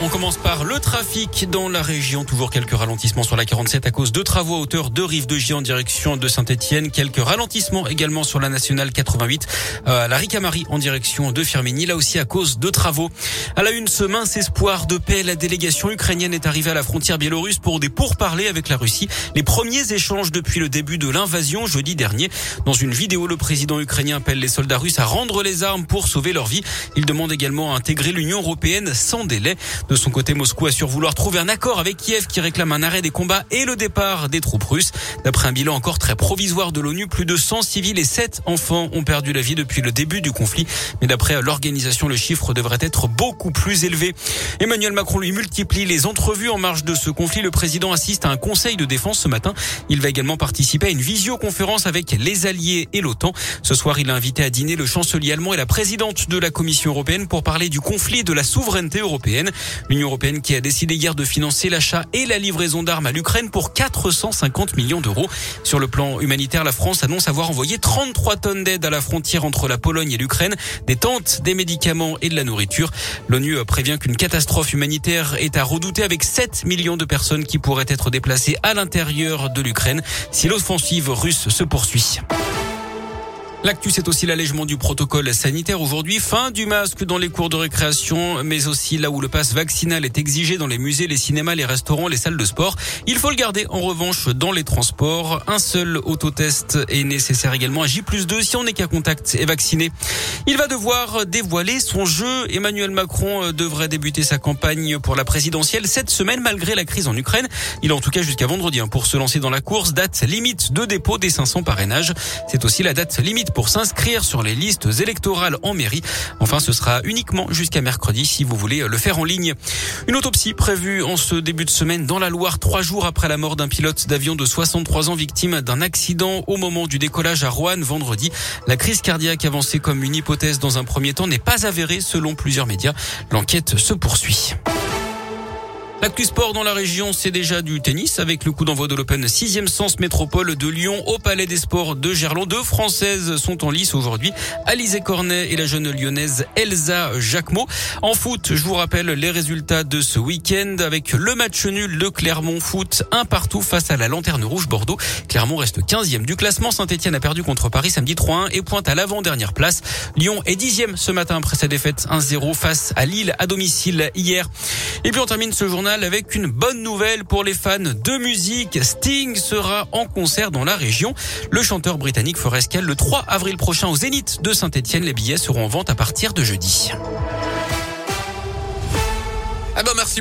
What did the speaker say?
On commence par le trafic dans la région. Toujours quelques ralentissements sur la 47 à cause de travaux à hauteur de Rive de Gier en direction de Saint-Etienne. Quelques ralentissements également sur la nationale 88 euh, à la Ricamari en direction de Firmini. Là aussi à cause de travaux. À la une, ce mince espoir de paix, la délégation ukrainienne est arrivée à la frontière biélorusse pour des pourparlers avec la Russie. Les premiers échanges depuis le début de l'invasion jeudi dernier. Dans une vidéo, le président ukrainien appelle les soldats russes à rendre les armes pour sauver leur vie. Il demande également à intégrer l'Union européenne sans délai. De son côté, Moscou assure vouloir trouver un accord avec Kiev qui réclame un arrêt des combats et le départ des troupes russes. D'après un bilan encore très provisoire de l'ONU, plus de 100 civils et 7 enfants ont perdu la vie depuis le début du conflit. Mais d'après l'organisation, le chiffre devrait être beaucoup plus élevé. Emmanuel Macron lui multiplie les entrevues en marge de ce conflit. Le président assiste à un conseil de défense ce matin. Il va également participer à une visioconférence avec les alliés et l'OTAN. Ce soir, il a invité à dîner le chancelier allemand et la présidente de la Commission européenne pour parler du conflit de la souveraineté européenne. L'Union européenne qui a décidé hier de financer l'achat et la livraison d'armes à l'Ukraine pour 450 millions d'euros. Sur le plan humanitaire, la France annonce avoir envoyé 33 tonnes d'aide à la frontière entre la Pologne et l'Ukraine, des tentes, des médicaments et de la nourriture. L'ONU prévient qu'une catastrophe humanitaire est à redouter avec 7 millions de personnes qui pourraient être déplacées à l'intérieur de l'Ukraine si l'offensive russe se poursuit. L'actu, c'est aussi l'allègement du protocole sanitaire aujourd'hui. Fin du masque dans les cours de récréation, mais aussi là où le passe vaccinal est exigé dans les musées, les cinémas, les restaurants, les salles de sport. Il faut le garder en revanche dans les transports. Un seul autotest est nécessaire également à J plus 2 si on n'est qu'à contact et vacciné. Il va devoir dévoiler son jeu. Emmanuel Macron devrait débuter sa campagne pour la présidentielle cette semaine malgré la crise en Ukraine. Il a en tout cas jusqu'à vendredi hein, pour se lancer dans la course. Date limite de dépôt des 500 parrainages. C'est aussi la date limite pour s'inscrire sur les listes électorales en mairie. Enfin, ce sera uniquement jusqu'à mercredi si vous voulez le faire en ligne. Une autopsie prévue en ce début de semaine dans la Loire, trois jours après la mort d'un pilote d'avion de 63 ans victime d'un accident au moment du décollage à Rouen vendredi. La crise cardiaque avancée comme une hypothèse dans un premier temps n'est pas avérée selon plusieurs médias. L'enquête se poursuit. L'actu sport dans la région, c'est déjà du tennis avec le coup d'envoi de l'Open 6e sens métropole de Lyon au Palais des Sports de Gerland. Deux Françaises sont en lice aujourd'hui, Alizé Cornet et la jeune lyonnaise Elsa Jacquemot. En foot, je vous rappelle les résultats de ce week-end avec le match nul de Clermont Foot, un partout face à la Lanterne Rouge Bordeaux. Clermont reste 15e du classement. Saint-Etienne a perdu contre Paris samedi 3-1 et pointe à l'avant-dernière place. Lyon est 10e ce matin après sa défaite 1-0 face à Lille à domicile hier. Et puis on termine ce avec une bonne nouvelle pour les fans de musique. Sting sera en concert dans la région. Le chanteur britannique fera le 3 avril prochain au Zénith de Saint-Etienne. Les billets seront en vente à partir de jeudi. Ah ben merci.